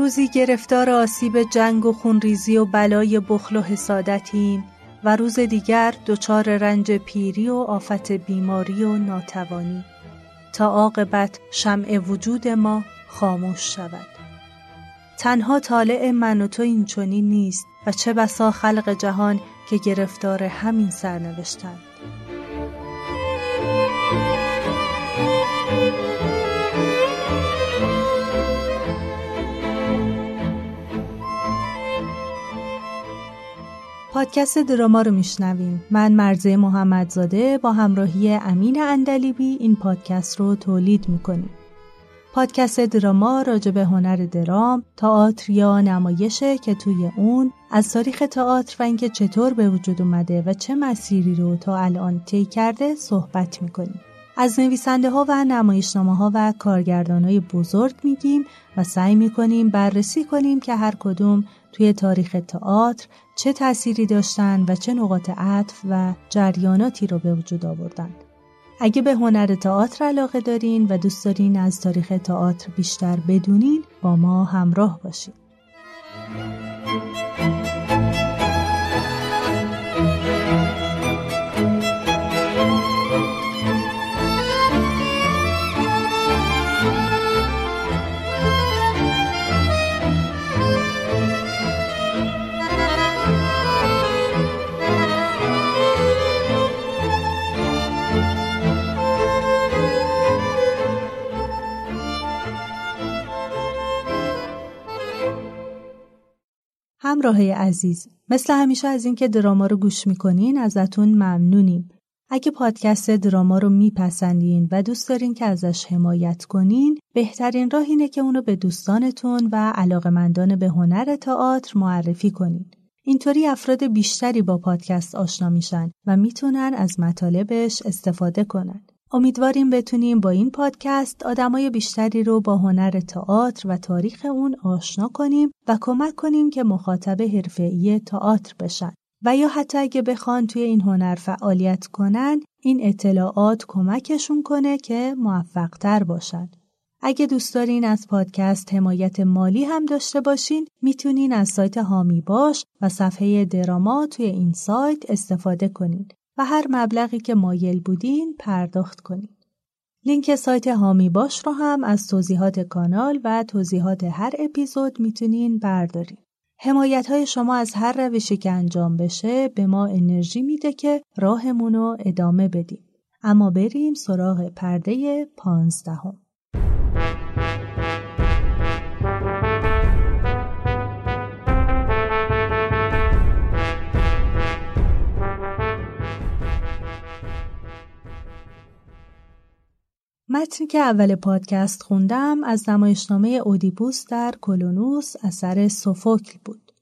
روزی گرفتار آسیب جنگ و خونریزی و بلای بخل و حسادتیم و روز دیگر دچار رنج پیری و آفت بیماری و ناتوانی. تا عاقبت شمع وجود ما خاموش شود. تنها طالع من و تو این چنین نیست و چه بسا خلق جهان که گرفتار همین سرنوشتند. پادکست دراما رو میشنویم من مرزه محمدزاده با همراهی امین اندلیبی این پادکست رو تولید می‌کنیم پادکست دراما راجع به هنر درام، تئاتر یا نمایشه که توی اون از تاریخ تئاتر و اینکه چطور به وجود اومده و چه مسیری رو تا الان طی کرده صحبت می‌کنیم. از نویسنده ها و نمایشنامه ها و کارگردان های بزرگ میگیم و سعی می‌کنیم بررسی کنیم که هر کدوم توی تاریخ تئاتر چه تأثیری داشتن و چه نقاط عطف و جریاناتی رو به وجود آوردن. اگه به هنر تئاتر علاقه دارین و دوست دارین از تاریخ تئاتر بیشتر بدونین با ما همراه باشید. همراه عزیز. مثل همیشه از اینکه دراما رو گوش می‌کنین ازتون ممنونیم. اگه پادکست دراما رو میپسندین و دوست دارین که ازش حمایت کنین بهترین راه اینه که اونو به دوستانتون و علاقمندان به هنر تئاتر معرفی کنین. اینطوری افراد بیشتری با پادکست آشنا میشن و می‌تونن از مطالبش استفاده کنن. امیدواریم بتونیم با این پادکست آدمای بیشتری رو با هنر تئاتر و تاریخ اون آشنا کنیم و کمک کنیم که مخاطب حرفه‌ای تئاتر بشن و یا حتی اگه بخوان توی این هنر فعالیت کنن این اطلاعات کمکشون کنه که موفقتر باشن. اگه دوست دارین از پادکست حمایت مالی هم داشته باشین می‌تونین از سایت هامی باش و صفحه دراما توی این سایت استفاده کنین و هر مبلغی که مایل بودین پرداخت کنید. لینک سایت هامی باش رو هم از توضیحات کانال و توضیحات هر اپیزود می‌تونین بردارین. حمایت های شما از هر روشی که انجام بشه به ما انرژی میده که راهمون رو ادامه بدیم. اما بریم سراغ پرده پانزدهم. متنی که اول پادکست خوندم از نمایشنامه اودیپوس در کلونوس اثر سوفوکل بود.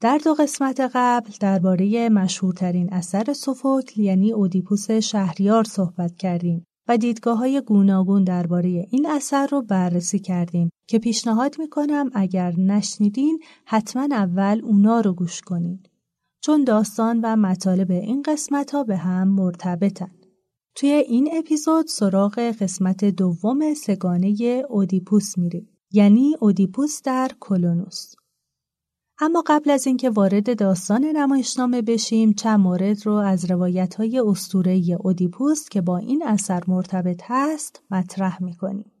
در دو قسمت قبل درباره مشهورترین اثر سوفوکل یعنی اودیپوس شهریار صحبت کردیم و دیدگاه های گوناگون درباره این اثر رو بررسی کردیم که پیشنهاد می‌کنم اگر نشنیدین حتما اول اونا رو گوش کنید چون داستان و مطالب این قسمت ها به هم مرتبطن. توی این اپیزود سراغ قسمت دوم سگانه اودیپوس میریم. یعنی اودیپوس در کلونوس اما قبل از اینکه وارد داستان نمایشنامه بشیم چند مورد رو از روایت های استوره اودیپوس که با این اثر مرتبط هست مطرح می‌کنیم.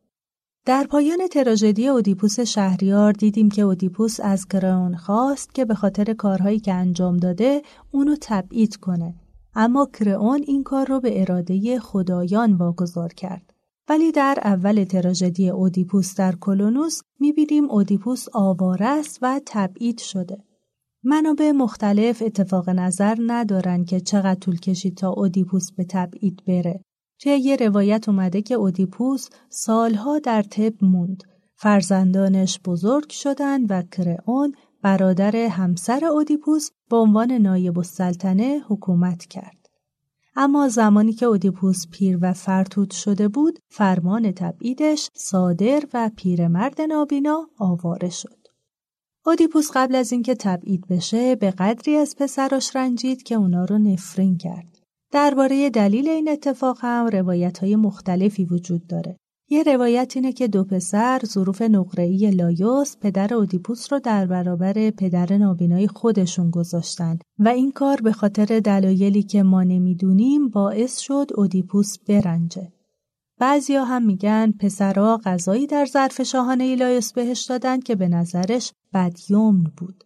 در پایان تراژدی اودیپوس شهریار دیدیم که اودیپوس از کرئون خواست که به خاطر کارهایی که انجام داده اونو تبعید کنه. اما کرئون این کار رو به اراده خدایان واگذار کرد. ولی در اول تراژدی اودیپوس در کلونوس می‌بینیم اودیپوس آواره است و تبعید شده. منابع مختلف اتفاق نظر ندارن که چقدر طول کشید تا اودیپوس به تبعید بره. توی یه روایت اومده که اودیپوس سالها در تب موند. فرزندانش بزرگ شدن و کرئون برادر همسر اودیپوس به عنوان نایب السلطنه حکومت کرد. اما زمانی که اودیپوس پیر و فرتود شده بود، فرمان تبعیدش صادر و پیرمرد نابینا آواره شد. اودیپوس قبل از اینکه تبعید بشه به قدری از پسراش رنجید که اونا رو نفرین کرد. درباره دلیل این اتفاق هم روایت های مختلفی وجود داره. یه روایت اینه که دو پسر ظروف نقره‌ای لایوس پدر اودیپوس رو در برابر پدر نابینای خودشون گذاشتن و این کار به خاطر دلایلی که ما نمی‌دونیم باعث شد اودیپوس برنجه. بعضیا هم میگن پسرها غذایی در ظرف شاهانه لایوس بهش دادن که به نظرش بدیمن بود.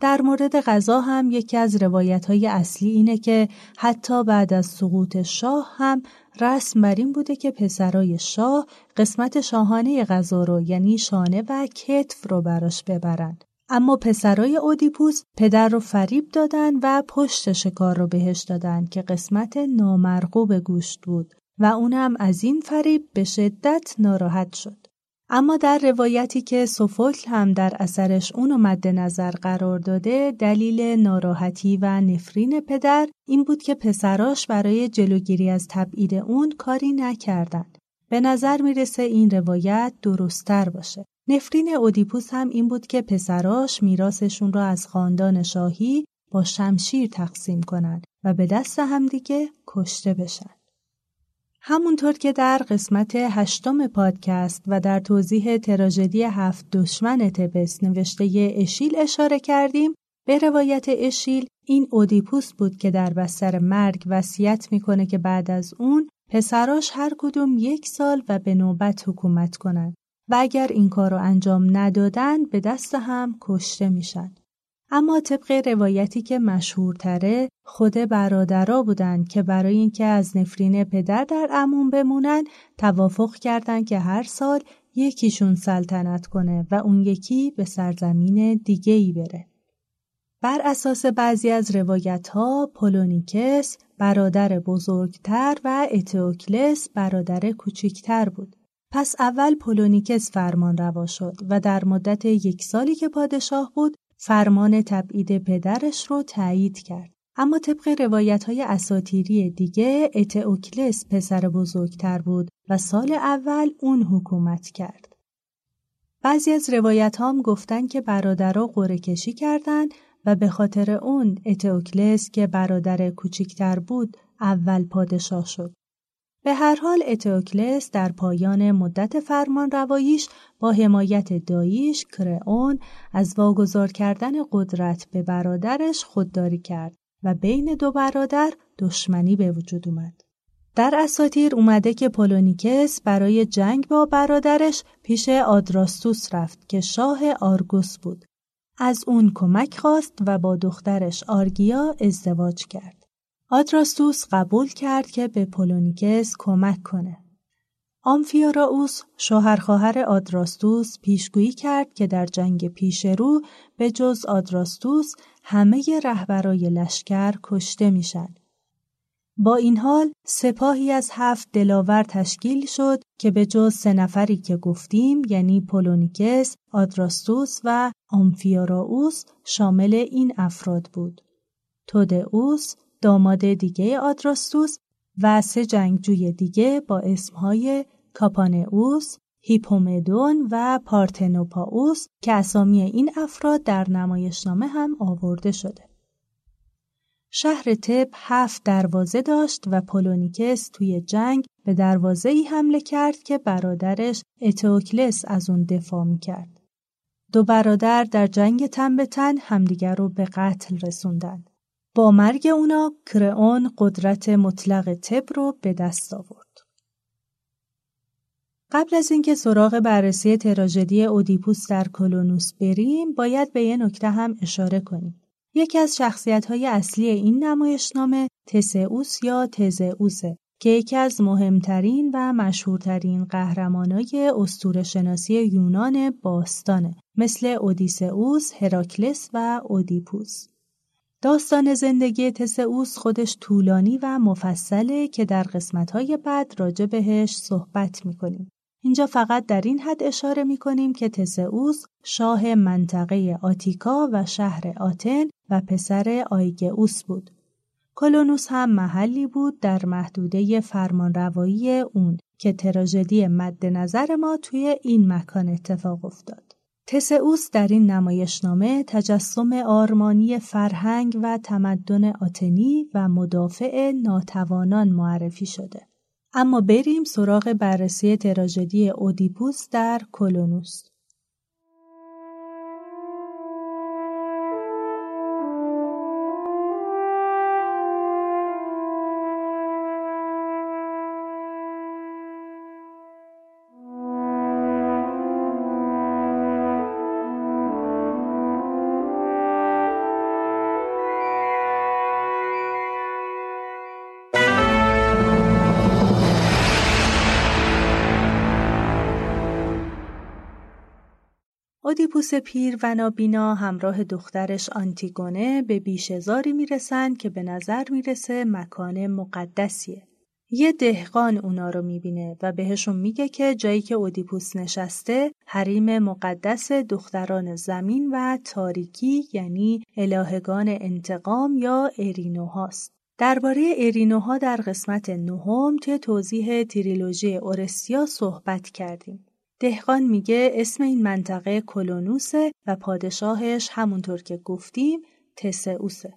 در مورد غذا هم یکی از روایت های اصلی اینه که حتی بعد از سقوط شاه هم رسم بر این بوده که پسرای شاه قسمت شاهانه غذا رو یعنی شانه و کتف رو براش ببرند. اما پسرای اودیپوس پدر رو فریب دادن و پشت شکار رو بهش دادن که قسمت نامرغوب گوشت بود و اونم از این فریب به شدت ناراحت شد. اما در روایتی که سوفوکل هم در اثرش اونو مد نظر قرار داده دلیل ناراحتی و نفرین پدر این بود که پسراش برای جلوگیری از تبعید اون کاری نکردند. به نظر می‌رسه این روایت درستتر باشه. نفرین اودیپوس هم این بود که پسراش میراثشون را از خاندان شاهی با شمشیر تقسیم کنند و به دست همدیگه کشته بشن. همونطور که در قسمت هشتم پادکست و در توضیح تراژدی هفت دشمن تبس نوشته اشیل اشاره کردیم به روایت اشیل این اودیپوس بود که در بستر مرگ وصیت می‌کنه که بعد از اون پسراش هر کدوم یک سال و به نوبت حکومت کنند و اگر این کار رو انجام ندادن به دست هم کشته میشن. اما طبق روایتی که مشهورتره خود برادرا بودند که برای اینکه از نفرین پدر در امون بمونن توافق کردند که هر سال یکیشون سلطنت کنه و اون یکی به سرزمین دیگه ای بره. بر اساس بعضی از روایت ها پولونیکس برادر بزرگتر و اتئوکلس برادر کوچکتر بود. پس اول پولونیکس فرمان روا شد و در مدت یک سالی که پادشاه بود فرمان تبعید پدرش رو تایید کرد. اما طبق روایت های اساطیری دیگه اتئوکلس پسر بزرگتر بود و سال اول اون حکومت کرد. بعضی از روایت‌ها هم گفتن که برادرها قرعه کشی کردن و به خاطر اون اتئوکلس که برادر کوچکتر بود اول پادشاه شد. به هر حال اتئوکلس در پایان مدت فرمان رواییش با حمایت داییش کرئون از واگذار کردن قدرت به برادرش خودداری کرد و بین دو برادر دشمنی به وجود اومد. در اساطیر اومده که پولونیکس برای جنگ با برادرش پیش آدراستوس رفت که شاه آرگوس بود. از اون کمک خواست و با دخترش آرگیا ازدواج کرد. آدراستوس قبول کرد که به پولونیکس کمک کنه. آمفیاراوس شوهر خواهر آدراستوس پیشگویی کرد که در جنگ پیش رو به جز آدراستوس همه رهبرای لشکر کشته میشن. با این حال سپاهی از هفت دلاور تشکیل شد که به جز سه نفری که گفتیم یعنی پولونیکس، آدراستوس و آمفیاراوس شامل این افراد بود. تودئوس، داماد دیگه آدراستوس و سه جنگجوی دیگه با اسمهای کاپانئوس، هیپومدون و پارتنوپاوس که اسامی این افراد در نمایشنامه هم آورده شده. شهر تب هفت دروازه داشت و پولونیکس توی جنگ به دروازه ای حمله کرد که برادرش اتئوکلس از اون دفاع می کرد. دو برادر در جنگ تن به تن همدیگر رو به قتل رسوندند. با مرگ اونا کرئون قدرت مطلق تب رو به دست آورد. قبل از اینکه سراغ بررسی تراژدی اودیپوس در کلونوس بریم باید به یه نکته هم اشاره کنیم. یکی از شخصیت های اصلی این نمایشنامه تسئوس یا تزئوسه که یکی از مهمترین و مشهورترین قهرمانای اسطوره شناسی یونان باستانه مثل اودیسئوس، هراکلس و اودیپوس. داستان زندگی تسئوس خودش طولانی و مفصله که در قسمتهای بعد راجع بهش صحبت می‌کنیم. اینجا فقط در این حد اشاره می‌کنیم که تسئوس شاه منطقه آتیکا و شهر آتن و پسر آیگئوس بود. کلونوس هم محلی بود در محدوده فرمانروایی اون که تراژدی مد نظر ما توی این مکان اتفاق افتاد. تسئوس در این نمایشنامه تجسم آرمانی فرهنگ و تمدن آتنی و مدافع ناتوانان معرفی شده. اما بریم سراغ بررسی تراژدی اودیپوس در کلونوس. اودیپوس پیر و نابینا همراه دخترش آنتیگونه به بیشزاری می‌رسن که به نظر می‌رسه مکان مقدسیه. یه دهقان اونا رو می‌بینه و بهشون میگه که جایی که اودیپوس نشسته حریم مقدس دختران زمین و تاریکی یعنی الهگان انتقام یا ارینوهاست. درباره ارینوها در قسمت نهم توی توضیح تریلوژی اورستیا صحبت کردیم. دهقان میگه اسم این منطقه کلونوسه و پادشاهش همونطور که گفتیم تسئوسه.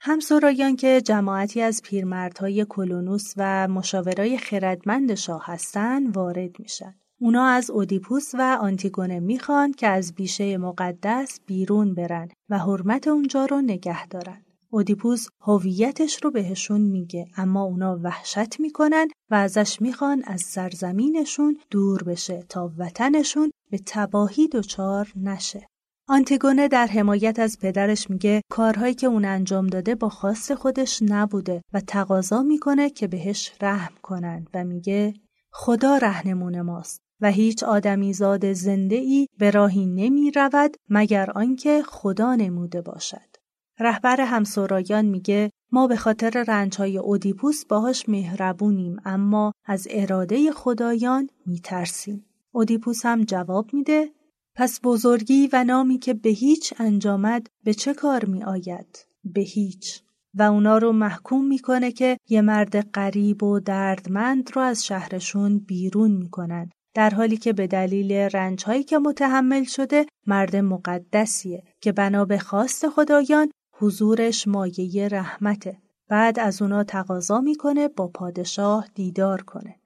همسرایان که جماعتی از پیرمردهای کلونوس و مشاورای خردمند شاه هستن وارد میشن. اونا از اودیپوس و آنتیگونه می‌خوان که از بیشه مقدس بیرون برن و حرمت اونجا رو نگه دارن. اودیپوس هویتش رو بهشون میگه اما اونا وحشت می‌کنن و ازش می‌خوان از سرزمینشون دور بشه تا وطنشون به تباهی دچار نشه. آنتیگونه در حمایت از پدرش میگه کارهایی که اون انجام داده با خواست خودش نبوده و تقاضا می‌کنه که بهش رحم کنن و میگه خدا رهنمون ماست و هیچ آدمی زاد زنده ای به راهی نمی رود مگر آنکه خدا نموده باشد. رهبر همسرایان میگه ما به خاطر رنجهای اودیپوس باهاش مهربونیم اما از اراده خدایان میترسیم. اودیپوس هم جواب میده پس بزرگی و نامی که به هیچ انجامد به چه کار می آید؟ به هیچ. و اونا رو محکوم می‌کنه که یه مرد غریب و دردمند رو از شهرشون بیرون می‌کنن در حالی که به دلیل رنجهایی که متحمل شده مرد مقدسیه که بنا به خواست خدایان حضورش مایه رحمته. بعد از اونا تقاضا می‌کنه با پادشاه دیدار کنه.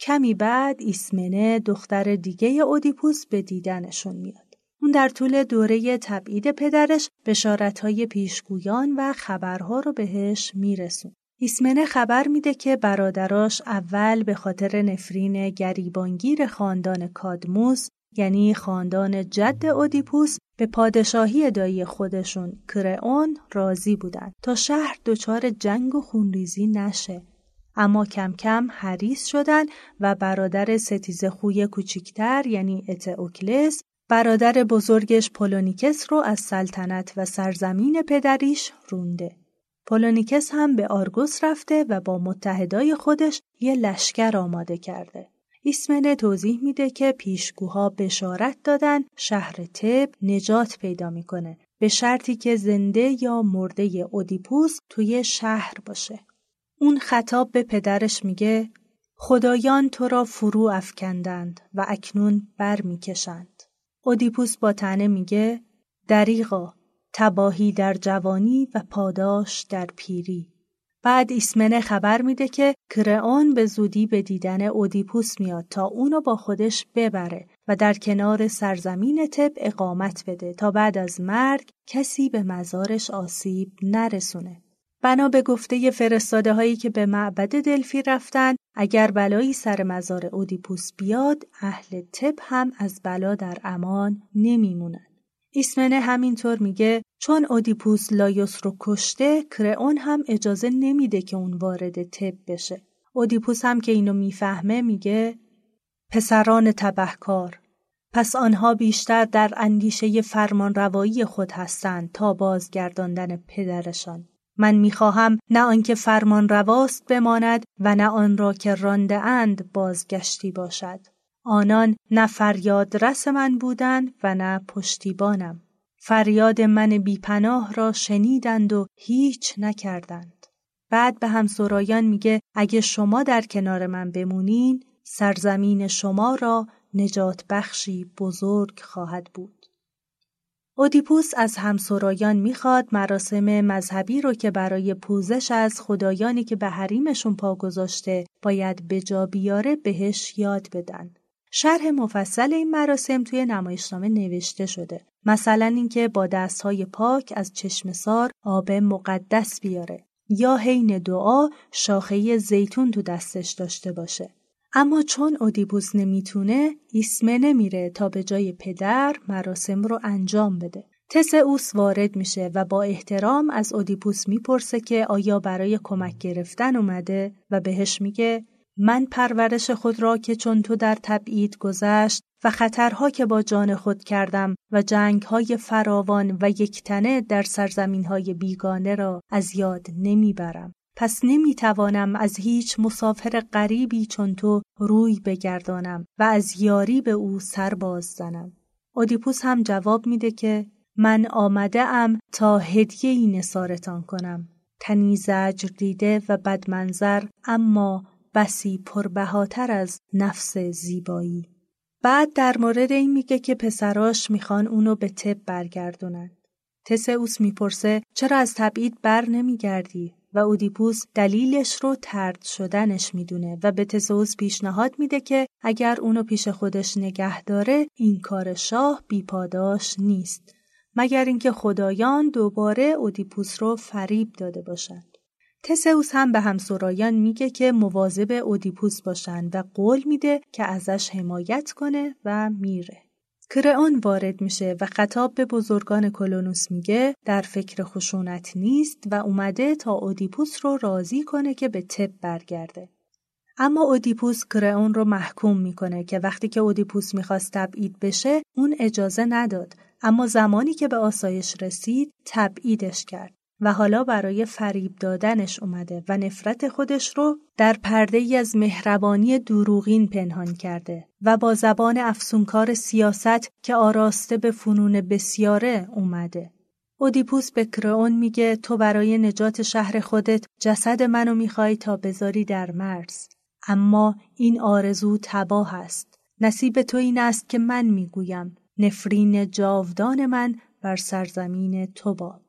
کمی بعد ایسمنه دختر دیگه اودیپوس به دیدنشون میاد. اون در طول دوره تبعید پدرش بشارتهای پیشگویان و خبرها رو بهش میرسون. ایسمنه خبر میده که برادراش اول به خاطر نفرین گریبانگیر خاندان کادموس یعنی خاندان جد اودیپوس به پادشاهی دایی خودشون کرئون راضی بودند تا شهر دچار جنگ و خونریزی نشه اما کم کم حریص شدن و برادر ستیزه خوی کوچیکتر یعنی اتئوکلس برادر بزرگش پولونیکس رو از سلطنت و سرزمین پدریش رونده. پولونیکس هم به آرگوس رفته و با متحدای خودش یه لشکر آماده کرده. ایسمنه توضیح میده که پیشگوها بشارت دادن شهر تب نجات پیدا می‌کنه به شرطی که زنده یا مرده اودیپوس توی شهر باشه. اون خطاب به پدرش میگه خدایان تو را فرو افکندند و اکنون بر می‌کشند. اودیپوس با تنه میگه دریغا تباهی در جوانی و پاداش در پیری. بعد ایسمنه خبر میده که کرئون به زودی به دیدن اودیپوس میاد تا اونو با خودش ببره و در کنار سرزمین تب اقامت بده تا بعد از مرگ کسی به مزارش آسیب نرسونه. بنا به گفته فرستاده هایی که به معبد دلفی رفتن اگر بلایی سر مزار اودیپوس بیاد اهل تب هم از بلا در امان نمیمونن. ایسمنه همینطور میگه چون اودیپوس لایوس رو کشته کرئون هم اجازه نمیده که اون وارد تب بشه. اودیپوس هم که اینو می‌فهمه میگه پسران تبهکار پس آنها بیشتر در اندیشه فرمان روایی خود هستند تا بازگرداندن پدرشان. من می‌خواهم نه آنکه فرمان رواست بماند و نه آن را که رانده اند بازگشتی باشد. آنان نه فریاد رس من بودند و نه پشتیبانم. فریاد من بیپناه را شنیدند و هیچ نکردند. بعد به همسرایان میگه اگه شما در کنار من بمونین سرزمین شما را نجات بخشی بزرگ خواهد بود. اودیپوس از همسرایان می‌خواد مراسم مذهبی رو که برای پوزش از خدایانی که به حریمشون پا گذاشته باید به جا بیاره بهش یاد بدن. شرح مفصل این مراسم توی نمایشنامه نوشته شده. مثلا اینکه با دستهای پاک از چشم سار آب مقدس بیاره یا حین دعا شاخه زیتون تو دستش داشته باشه. اما چون اودیپوس نمی‌تونه ایسمه نمیره تا به جای پدر مراسم رو انجام بده. تسئوس وارد میشه و با احترام از اودیپوس می‌پرسه که آیا برای کمک گرفتن اومده و بهش میگه من پرورش خود را که چون تو در تبعید گذشت و خطرها که با جان خود کردم و جنگهای فراوان و یکتنه در سرزمینهای بیگانه را از یاد نمی‌برم. پس نمی‌توانم از هیچ مسافر غریبی چون تو روی بگردانم و از یاری به او سر باز زنم. اودیپوس هم جواب میده که من آمده ام تا هدیه ای نسارتان کنم. تنی زجر دیده و بدمنظر اما بسی پربهاتر از نفس زیبایی. بعد در مورد این میگه که پسراش می‌خوان اونو به تب برگردونن. تسئوس می‌پرسه چرا از تبعید بر نمیگردی و اودیپوس دلیلش رو ترد شدنش می‌دونه و به تسئوس پیشنهاد میده که اگر اونو پیش خودش نگه داره این کار شاه بیپاداش نیست مگر اینکه خدایان دوباره اودیپوس رو فریب داده باشند. تسئوس هم به همسرایان میگه که مواظب اودیپوس باشن و قول میده که ازش حمایت کنه و میره. کرئون وارد میشه و خطاب به بزرگان کلونوس میگه در فکر خشونت نیست و اومده تا اودیپوس رو راضی کنه که به تب برگرده. اما اودیپوس کرئون رو محکوم می‌کنه که وقتی که اودیپوس می‌خواست تبعید بشه اون اجازه نداد اما زمانی که به آسایش رسید تبعیدش کرد. و حالا برای فریب دادنش اومده و نفرت خودش رو در پرده ای از مهربانی دروغین پنهان کرده و با زبان افسونکار سیاست که آراسته به فنون بسیاره اومده. اودیپوس به کرئون میگه تو برای نجات شهر خودت جسد منو می‌خوای تا بذاری در مرز. اما این آرزو تباه است. نصیب تو این است که من می‌گویم نفرین جاودان من بر سرزمین تو باد.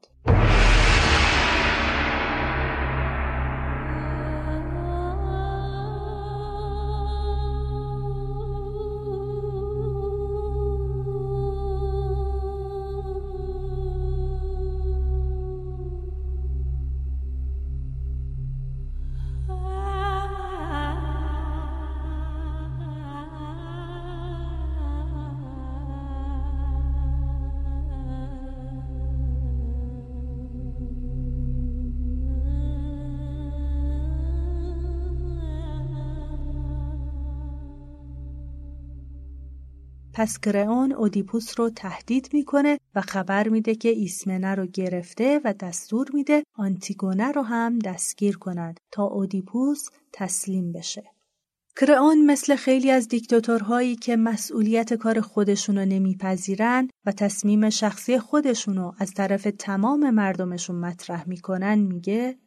پس کرئون اودیپوس رو تهدید می‌کنه و خبر میده که ایسمنه رو گرفته و دستور میده آنتیگونه رو هم دستگیر کنند تا اودیپوس تسلیم بشه. کرئون مثل خیلی از دیکتاتورهایی که مسئولیت کار خودشونو نمیپذیرن و تصمیم شخصی خودشونو از طرف تمام مردمشون مطرح می‌کنن میگه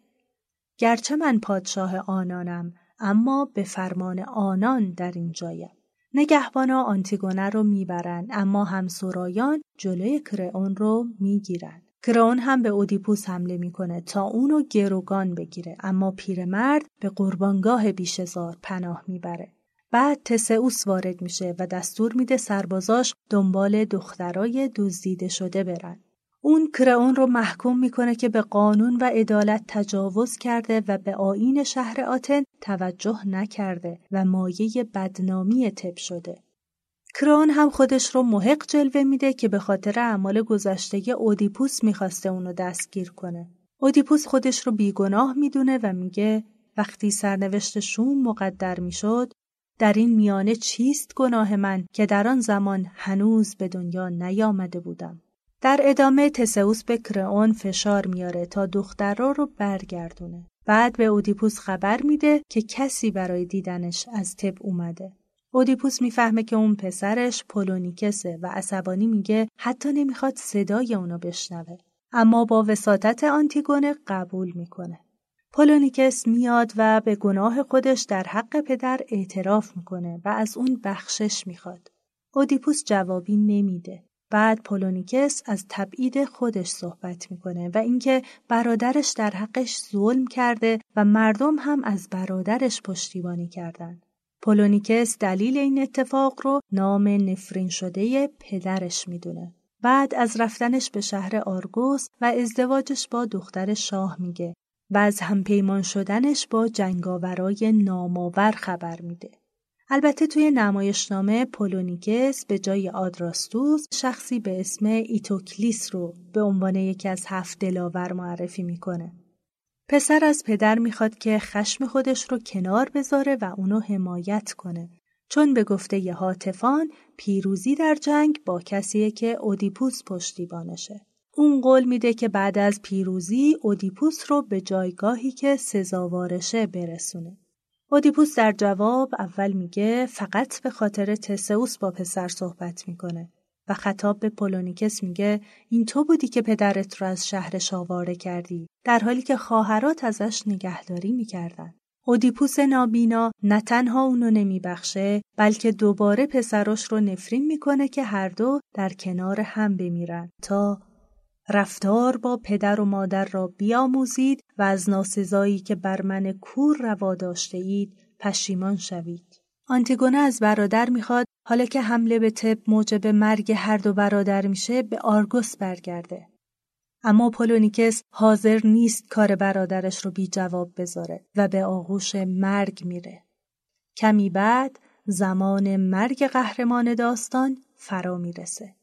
گرچه من پادشاه آنانم اما به فرمان آنان در این جایم. نگهبانا آنتیگونه رو می‌برند اما همسرایان جلوی کرئون رو می‌گیرن. کرئون هم به اودیپوس حمله می‌کنه تا اونو گروگان بگیره اما پیرمرد به قربانگاه بیشزار پناه می‌بره. بعد تسئوس وارد میشه و دستور میده سربازاش دنبال دخترای دزدیده شده برن. اون کرئون رو محکوم می‌کنه که به قانون و عدالت تجاوز کرده و به آین شهر آتن توجه نکرده و مایه بدنامی تب شده. کرئون هم خودش رو محق جلوه میده که به خاطر اعمال گذشته اودیپوس می‌خواسته اونو دستگیر کنه. اودیپوس خودش رو بیگناه می‌دونه و میگه وقتی سرنوشت شوم مقدر می‌شد در این میانه چیست گناه من که در آن زمان هنوز به دنیا نیامده بودم. در ادامه تسئوس به کرئون فشار میاره تا دخترها رو برگردونه. بعد به اودیپوس خبر میده که کسی برای دیدنش از تب اومده. اودیپوس می‌فهمه که اون پسرش پولونیکسه و عصبانی میگه حتی نمی‌خواد صدای اونو بشنوه. اما با وساطت آنتیگونه قبول می‌کنه. پولونیکس میاد و به گناه خودش در حق پدر اعتراف می‌کنه و از اون بخشش می‌خواد. اودیپوس جوابی نمیده. بعد پولونیکس از تبعید خودش صحبت می‌کنه و اینکه برادرش در حقش ظلم کرده و مردم هم از برادرش پشتیبانی کردند. پولونیکس دلیل این اتفاق رو نام نفرین شده پدرش می‌دونه. بعد از رفتنش به شهر آرگوس و ازدواجش با دختر شاه میگه و از همپیمان شدنش با جنگاورای نامآور خبر میده. البته توی نمایشنامه پولونیکس به جای آدراستوس شخصی به اسم اتئوکلوس رو به عنوان یکی از هفت دلاور معرفی می‌کنه. پسر از پدر می‌خواد که خشم خودش رو کنار بذاره و اونو حمایت کنه چون به گفته ی هاتفان پیروزی در جنگ با کسیه که اودیپوس پشتیبانشه. اون قول میده که بعد از پیروزی اودیپوس رو به جایگاهی که سزاوارشه برسونه. اودیپوس در جواب اول میگه فقط به خاطر تسئوس با پسر صحبت می‌کنه و خطاب به پولونیکس میگه این تو بودی که پدرت رو از شهر شاواره کردی در حالی که خواهرات ازش نگهداری می‌کردن. اودیپوس نابینا نه تنها اونو نمیبخشه بلکه دوباره پسراش رو نفرین می‌کنه که هر دو در کنار هم بمیرن تا رفتار با پدر و مادر را بیاموزید و از ناسزایی که بر من کور روا داشته اید پشیمان شوید. آنتیگونه از برادر می‌خواد حالا که حمله به تب موجب مرگ هر دو برادر میشه به آرگوس برگرده. اما پولونیکس حاضر نیست کار برادرش رو بی جواب بذاره و به آغوش مرگ میره. کمی بعد زمان مرگ قهرمان داستان فرا می‌رسه.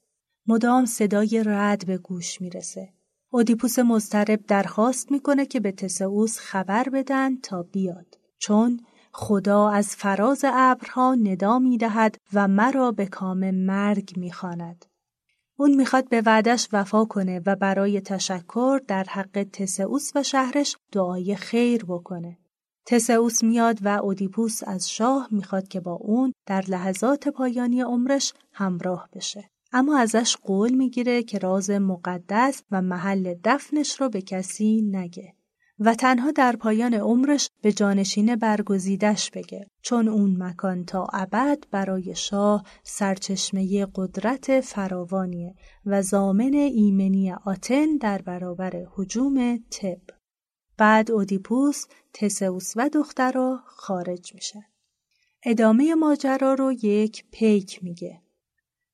مدام صدای رعد به گوش می‌رسه. اودیپوس مضطرب درخواست می‌کنه که به تسئوس خبر بدن تا بیاد چون خدا از فراز ابرها ندا می‌دهد و مرا به کام مرگ می‌خواند. اون می‌خواد به وعدش وفا کنه و برای تشکر در حق تسئوس و شهرش دعای خیر بکنه. تسئوس میاد و اودیپوس از شاه می‌خواد که با اون در لحظات پایانی عمرش همراه بشه. اما ازش قول می‌گیره که راز مقدس و محل دفنش رو به کسی نگه و تنها در پایان عمرش به جانشین برگزیدش بگه چون اون مکان تا ابد برای شاه سرچشمه قدرت فراوانیه و زامن ایمنی آتن در برابر حجوم تب بعد اودیپوس تسئوس و دخترها خارج میشن ادامه ماجرا رو یک پیک میگه.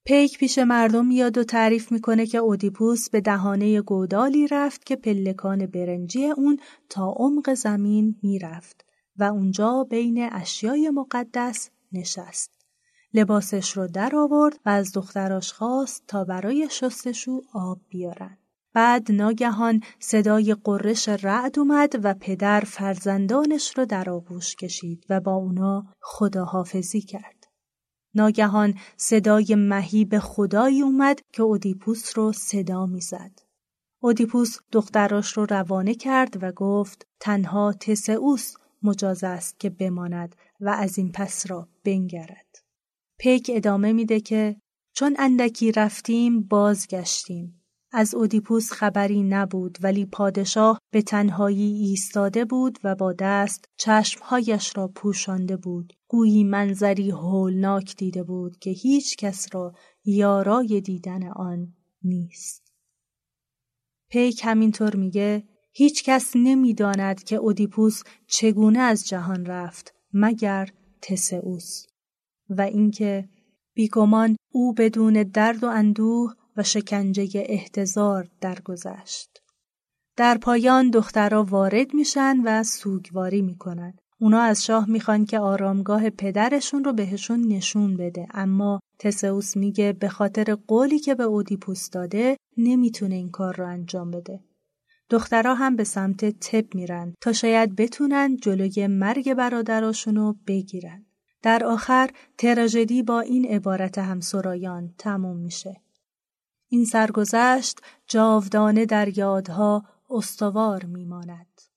پیک پیش مردم میاد و تعریف می‌کنه که اودیپوس به دهانه گودالی رفت که پلکان برنجی اون تا عمق زمین می‌رفت و اونجا بین اشیای مقدس نشست. لباسش رو در آورد و از دختراش خواست تا برای شستشو آب بیارن. بعد ناگهان صدای قررش رعد اومد و پدر فرزندانش رو در آغوش کشید و با اونا خداحافظی کرد. ناگهان صدای مهیب خدایی اومد که اودیپوس رو صدا می‌زد. اودیپوس دختراش رو روانه کرد و گفت تنها تسئوس مجاز است که بماند و از این پس را بنگرد. پیک ادامه میده که چون اندکی رفتیم بازگشتیم. از اودیپوس خبری نبود ولی پادشاه به تنهایی ایستاده بود و با دست چشمهایش را پوشانده بود. گویی منظری هولناک دیده بود که هیچ کس را یارای دیدن آن نیست. پیک همینطور میگه هیچ کس نمی‌داند که اودیپوس چگونه از جهان رفت مگر تسئوس و اینکه بیگمان او بدون درد و اندوه و شکنجه احتضار درگذشت. در پایان دخترها وارد میشن و سوگواری می‌کنن. اونا از شاه می‌خوان که آرامگاه پدرشون رو بهشون نشون بده اما تسئوس میگه به خاطر قولی که به اودیپوس داده نمی‌تونه این کار رو انجام بده. دخترها هم به سمت تب میرن تا شاید بتونن جلوی مرگ برادراشون رو بگیرن. در آخر تراژدی با این عبارت همسرایان تموم میشه. این سرگذشت جاودانه در یادها استوار میماند.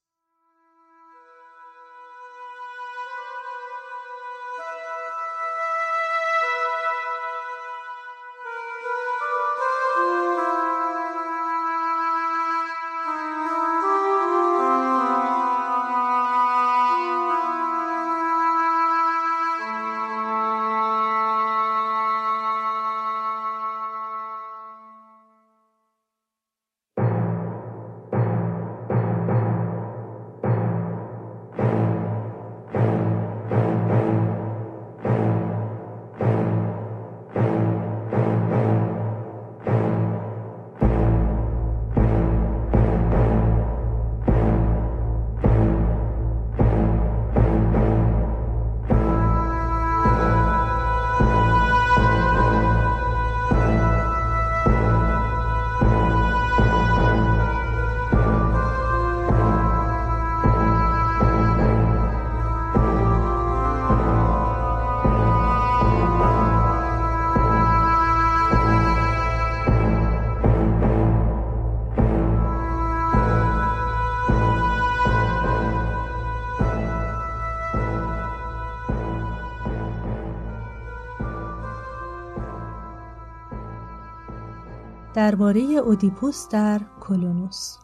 درباره اودیپوس در کلونوس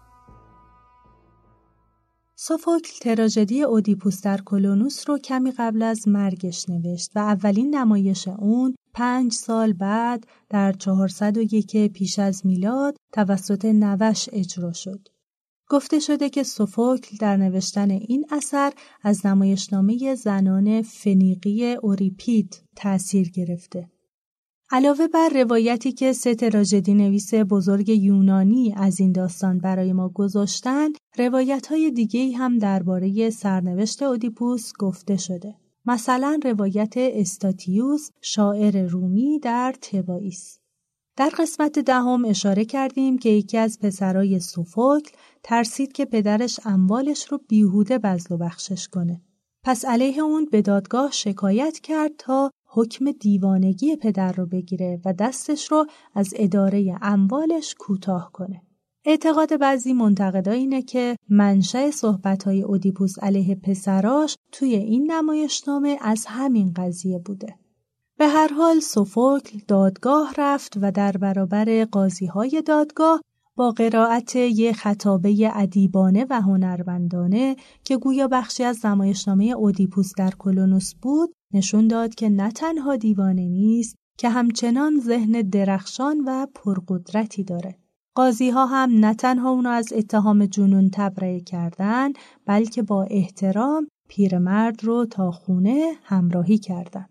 سوفوکل تراژدی اودیپوس در کلونوس رو کمی قبل از مرگش نوشت و اولین نمایش اون پنج سال بعد در 401 پیش از میلاد توسط نوش اجرا شد. گفته شده که سوفوکل در نوشتن این اثر از نمایشنامه زنان فنیقی اوریپید تأثیر گرفته. علاوه بر روایتی که سه تراژدی نویس بزرگ یونانی از این داستان برای ما گذاشتند، روایت های دیگه هم درباره سرنوشت اودیپوس گفته شده. مثلا روایت استاتیوس شاعر رومی در تبائیس. در قسمت دهم اشاره کردیم که یکی از پسرای سوفوکل ترسید که پدرش اموالش رو بیهوده بزل و بخشش کنه. پس علیه اون به دادگاه شکایت کرد تا حکم دیوانگی پدر رو بگیره و دستش رو از اداره اموالش کوتاه کنه. اعتقاد بعضی منتقدا اینه که منشأ صحبت‌های اودیپوس علیه پسراش توی این نمایشنامه از همین قضیه بوده. به هر حال سوفوکل دادگاه رفت و در برابر قاضی های دادگاه با قرائت یه خطابه ادیبانه و هنرمندانه که گویا بخشی از نمایشنامه اودیپوس در کلونوس بود نشون داد که نه تنها دیوانه نیست که همچنان ذهن درخشان و پرقدرتی داره. قاضی ها هم نه تنها اونو از اتهام جنون تبرئه کردن بلکه با احترام پیرمرد رو تا خونه همراهی کردن.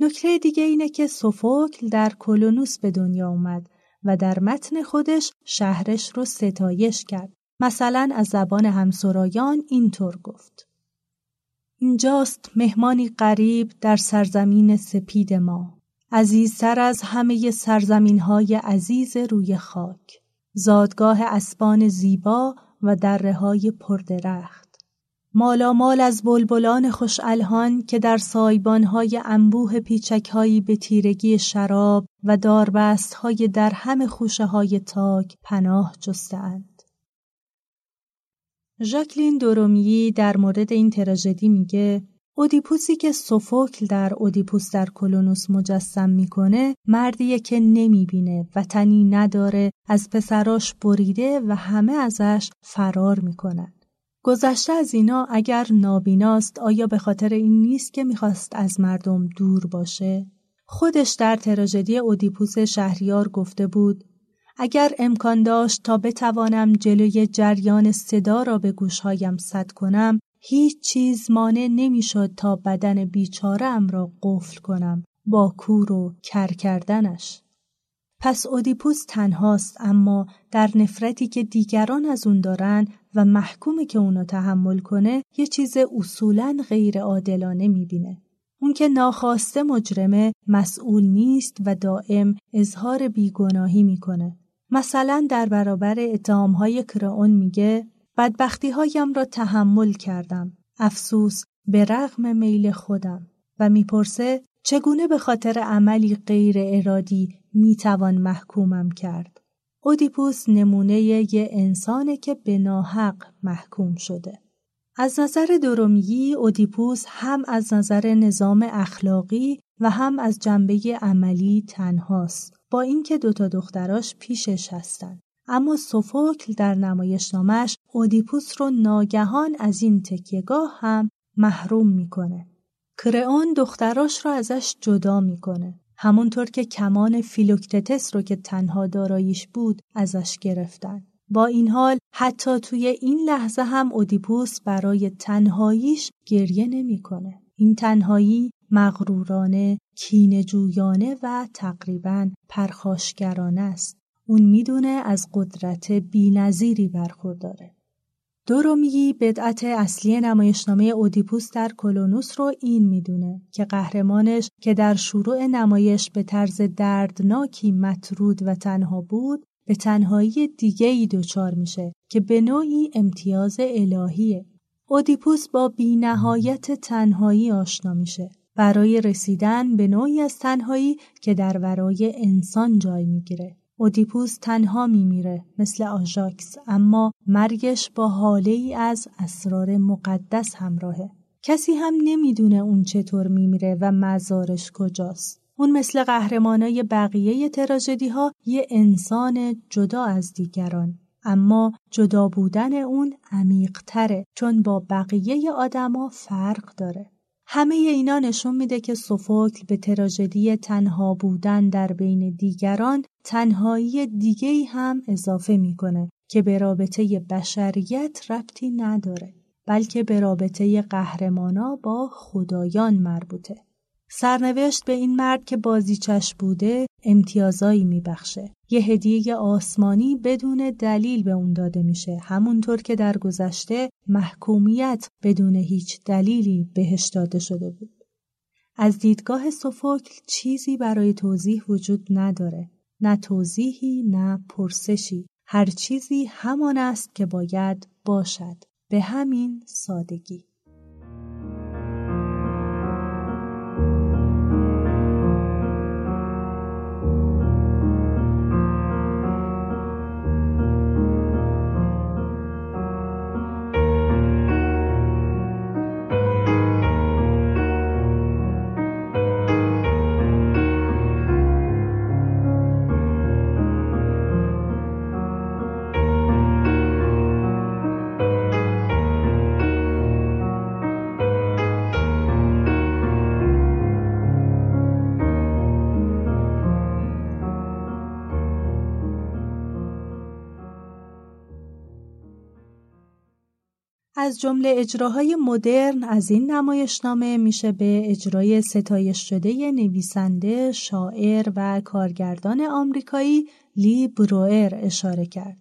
نکته دیگه اینه که سوفوکل در کلونوس به دنیا اومد و در متن خودش شهرش رو ستایش کرد. مثلا از زبان همسرایان اینطور گفت. اینجاست مهمانی غریب در سرزمین سپید ما. عزیزتر از همه سرزمین های عزیز روی خاک. زادگاه اسبان زیبا و دره های پردرخت. مالامال از بلبلان خوش الهان که در سایبانهای انبوه پیچکهایی به تیرگی شراب و های در همه خوشه های تاک پناه جستند. ژاکلین دورومیی در مورد این تراژدی میگه اودیپوسی که سوفوکل در اودیپوس در کلونوس مجسم می‌کنه مردیه که نمی‌بینه و تنی نداره از پسراش بریده و همه ازش فرار می‌کنن. گذشته از اینا اگر نابیناست آیا به خاطر این نیست که می‌خواست از مردم دور باشه؟ خودش در تراژدی اودیپوس شهریار گفته بود اگر امکان داشت تا بتوانم جلوی جریان صدا را به گوشهایم صد کنم هیچ چیز مانع نمی‌شد تا بدن بیچارم را قفل کنم با کور و کر کردنش. پس اودیپوس تنهاست اما در نفرتی که دیگران از اون دارن و محکومه که اونو تحمل کنه یه چیز اصولا غیر عادلانه می‌بینه. اون که ناخواسته مجرمه مسئول نیست و دائم اظهار بیگناهی می‌کنه. مثلا در برابر اتهامهای کرئون میگه بدبختی هایم را تحمل کردم. افسوس به رغم میل خودم و می‌پرسه چگونه به خاطر عملی غیر ارادی می‌توان محکومم کرد. اودیپوس نمونه یه انسانه که به ناحق محکوم شده. از نظر درومیی اودیپوس هم از نظر نظام اخلاقی و هم از جنبه عملی تنهاست با اینکه دوتا دختراش پیشش هستن. اما سوفوکل در نمایشنامش اودیپوس رو ناگهان از این تکیهگاه هم محروم می‌کنه. کرئون دختراش رو ازش جدا می‌کنه. همونطور که کمان فیلوکتتس رو که تنها داراییش بود ازش گرفتن. با این حال حتی توی این لحظه هم اودیپوس برای تنهاییش گریه نمی‌کنه. این تنهایی مغرورانه، کینجویانه و تقریبا پرخاشگرانه است. اون می‌دونه از قدرت بینظیری برخورداره. دورومیی بدعت اصلی نمایشنامه اودیپوس در کلونوس رو این می‌دونه که قهرمانش که در شروع نمایش به طرز دردناکی مطرود و تنها بود به تنهایی دیگه ای دچار میشه که به نوعی امتیاز الهیه. اودیپوس با بینهایت تنهایی آشنا میشه برای رسیدن به نوعی از تنهایی که در ورای انسان جای می‌گیره. اودیپوس تنها میمیره مثل آژاکس اما مرگش با حاله ای از اسرار مقدس همراهه. کسی هم نمی‌دونه اون چطور میمیره و مزارش کجاست. اون مثل قهرمانای بقیه تراژدی ها یه انسان جدا از دیگران اما جدا بودن اون عمیقتره چون با بقیه آدما فرق داره همه اینا نشون میده که سوفوکل به تراژدی تنها بودن در بین دیگران تنهایی دیگه هم اضافه می‌کنه که به رابطه بشریت ربطی نداره بلکه به رابطه قهرمانا با خدایان مربوطه. سرنوشت به این مرد که بازیچش بوده امتیازایی میبخشه. یه هدیه آسمانی بدون دلیل به اون داده میشه. همونطور که در گذشته محکومیت بدون هیچ دلیلی بهش داده شده بود. از دیدگاه سوفوکل چیزی برای توضیح وجود نداره. نه توضیحی نه پرسشی. هر چیزی همان است که باید باشد. به همین سادگی. از جمله اجراهای مدرن از این نمایشنامه میشه به اجرای ستایش شده نویسنده، شاعر و کارگردان آمریکایی لی بروئر اشاره کرد.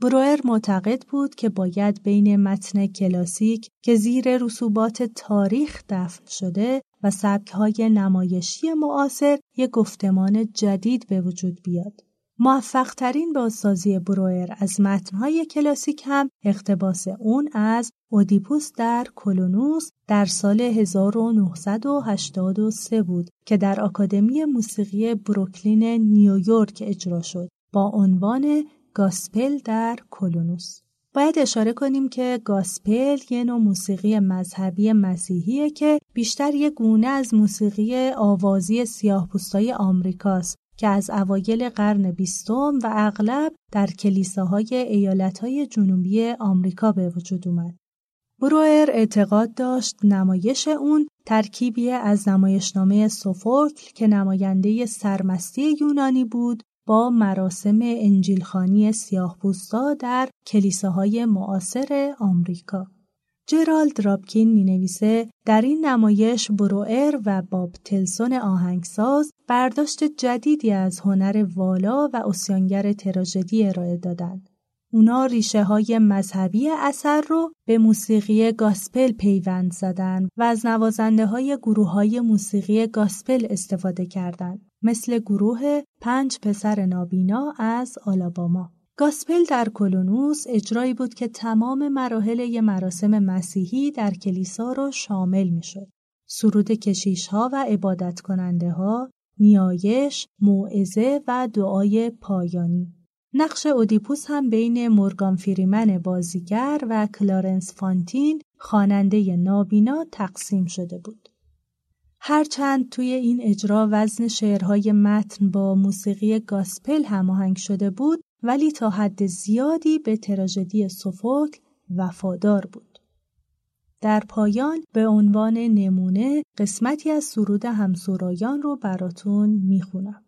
بروئر معتقد بود که باید بین متن کلاسیک که زیر رسوبات تاریخ دفن شده و سبکهای نمایشی معاصر یک گفتمان جدید به وجود بیاد. موفق ترین بازسازی بروئر از متنهای کلاسیک هم اقتباس اون از اودیپوس در کلونوس در سال 1983 بود که در آکادمی موسیقی بروکلین نیویورک اجرا شد با عنوان گاسپل در کلونوس. باید اشاره کنیم که گاسپل یه نوع موسیقی مذهبی مسیحیه که بیشتر یه گونه از موسیقی آوازی سیاه پوستای آمریکاست که از اوایل قرن بیستم و اغلب در کلیساهای ایالتهای جنوبی آمریکا به وجود اومد. بروئر اعتقاد داشت نمایش اون ترکیبی از نمایشنامه سوفوکل که نماینده سرمستی یونانی بود با مراسم انجیلخانی سیاه در کلیساهای معاصر آمریکا. جرالد رابکین می نویسه در این نمایش بروئر و باب تلسون آهنگساز برداشت جدیدی از هنر والا و اسیانگر تراژدی ارائه دادند. اونا ریشه های مذهبی اثر رو به موسیقی گاسپل پیوند زدن و از نوازنده های گروه های موسیقی گاسپل استفاده کردند مثل گروه پنج پسر نابینا از آلاباما. گاسپل در کلونوس اجرایی بود که تمام مراحل ی مراسم مسیحی در کلیسا را شامل می شد. سرود کشیش ها و عبادت کننده ها، نیایش، موعظه و دعای پایانی. نقش اودیپوس هم بین مورگان فریمن بازیگر و کلارنس فانتین خواننده نابینا تقسیم شده بود. هرچند توی این اجرا وزن شعرهای متن با موسیقی گاسپل هماهنگ شده بود ولی تا حد زیادی به تراژدی سوفوکل وفادار بود. در پایان به عنوان نمونه قسمتی از سرود همسورایان رو براتون می‌خونم.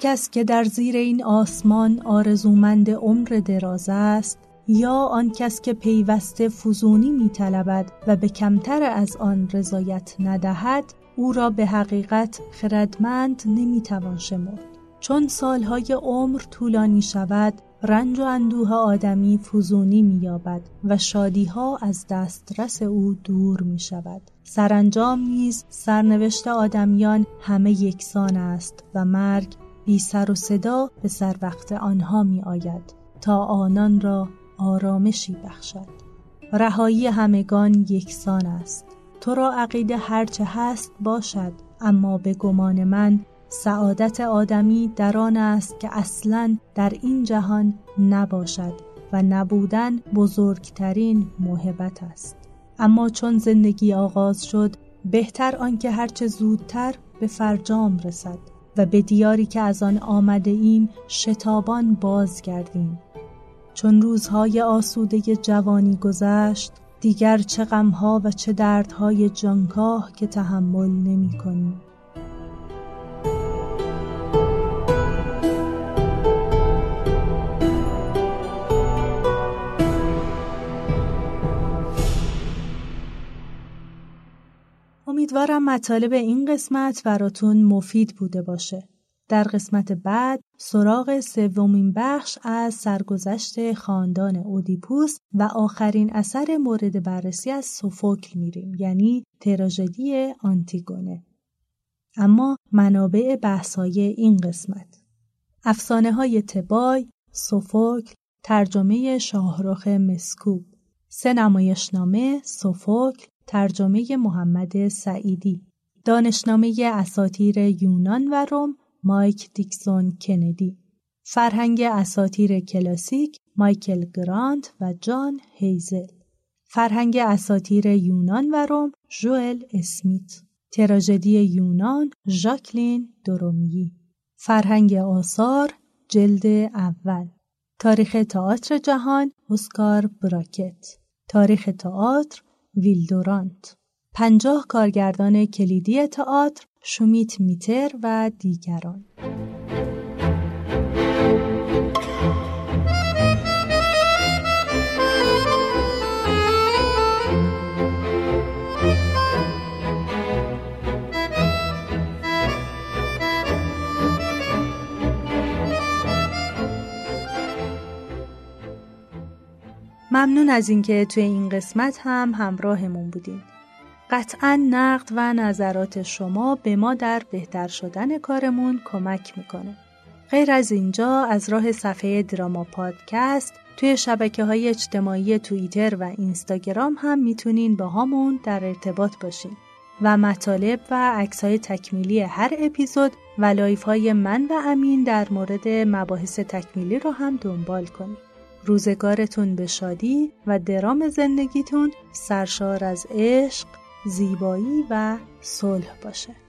کس که در زیر این آسمان آرزومند عمر دراز است یا آن کس که پیوسته فزونی می طلبد و به کمتر از آن رضایت ندهد او را به حقیقت خردمند نمی توان شمرد چون سالهای عمر طولانی شود رنج و اندوه آدمی فزونی مییابد و شادیها از دسترس او دور می شود. سرانجام نیز سرنوشت آدمیان همه یکسان است و مرگ بی سر و صدا به سر وقت آنها می آید تا آنان را آرامشی بخشد. رهایی همگان یکسان است. تو را عقیده هرچه هست باشد اما به گمان من سعادت آدمی در آن است که اصلا در این جهان نباشد و نبودن بزرگترین محبت است. اما چون زندگی آغاز شد بهتر آنکه هرچه زودتر به فرجام رسد. و به دیاری که از آن آمده ایم شتابان بازگردیم چون روزهای آسوده جوانی گذشت دیگر چه غمها و چه دردهای جانکاه که تحمل نمی کنیم. امیدوارم مطالب این قسمت براتون مفید بوده باشه. در قسمت بعد سراغ سومین بخش از سرگذشت خاندان اودیپوس و آخرین اثر مورد بررسی از سوفوکل میریم یعنی تراژدی آنتیگونه. اما منابع بحثای این قسمت افسانه های تبای، سوفوکل، ترجمه شاهرخ مسکوب سه نمایشنامه سوفوکل ترجمه محمد سعیدی دانشنامه اساتیر یونان و روم مایک دیکسون کندی فرهنگ اساتیر کلاسیک مایکل گرانت و جان هیزل فرهنگ اساتیر یونان و روم جوئل اسمیت تراژدی یونان ژاکلین درومی فرهنگ آثار جلد اول تاریخ تئاتر جهان اسکار براکت تاریخ تئاتر ویلدورانت. پنجاه کارگردان کلیدی تئاتر شومیت میتر و دیگران. ممنون از اینکه توی این قسمت هم همراهمون بودین. قطعا نقد و نظرات شما به ما در بهتر شدن کارمون کمک می‌کنه. غیر از اینجا از راه صفحه دراما پادکست توی شبکه های اجتماعی توییتر و اینستاگرام هم می‌تونین باهامون در ارتباط باشین و مطالب و عکس های تکمیلی هر اپیزود و live های من و امین در مورد مباحث تکمیلی رو هم دنبال کنید. روزگارتون به شادی و درام زندگیتون سرشار از عشق، زیبایی و صلح باشه.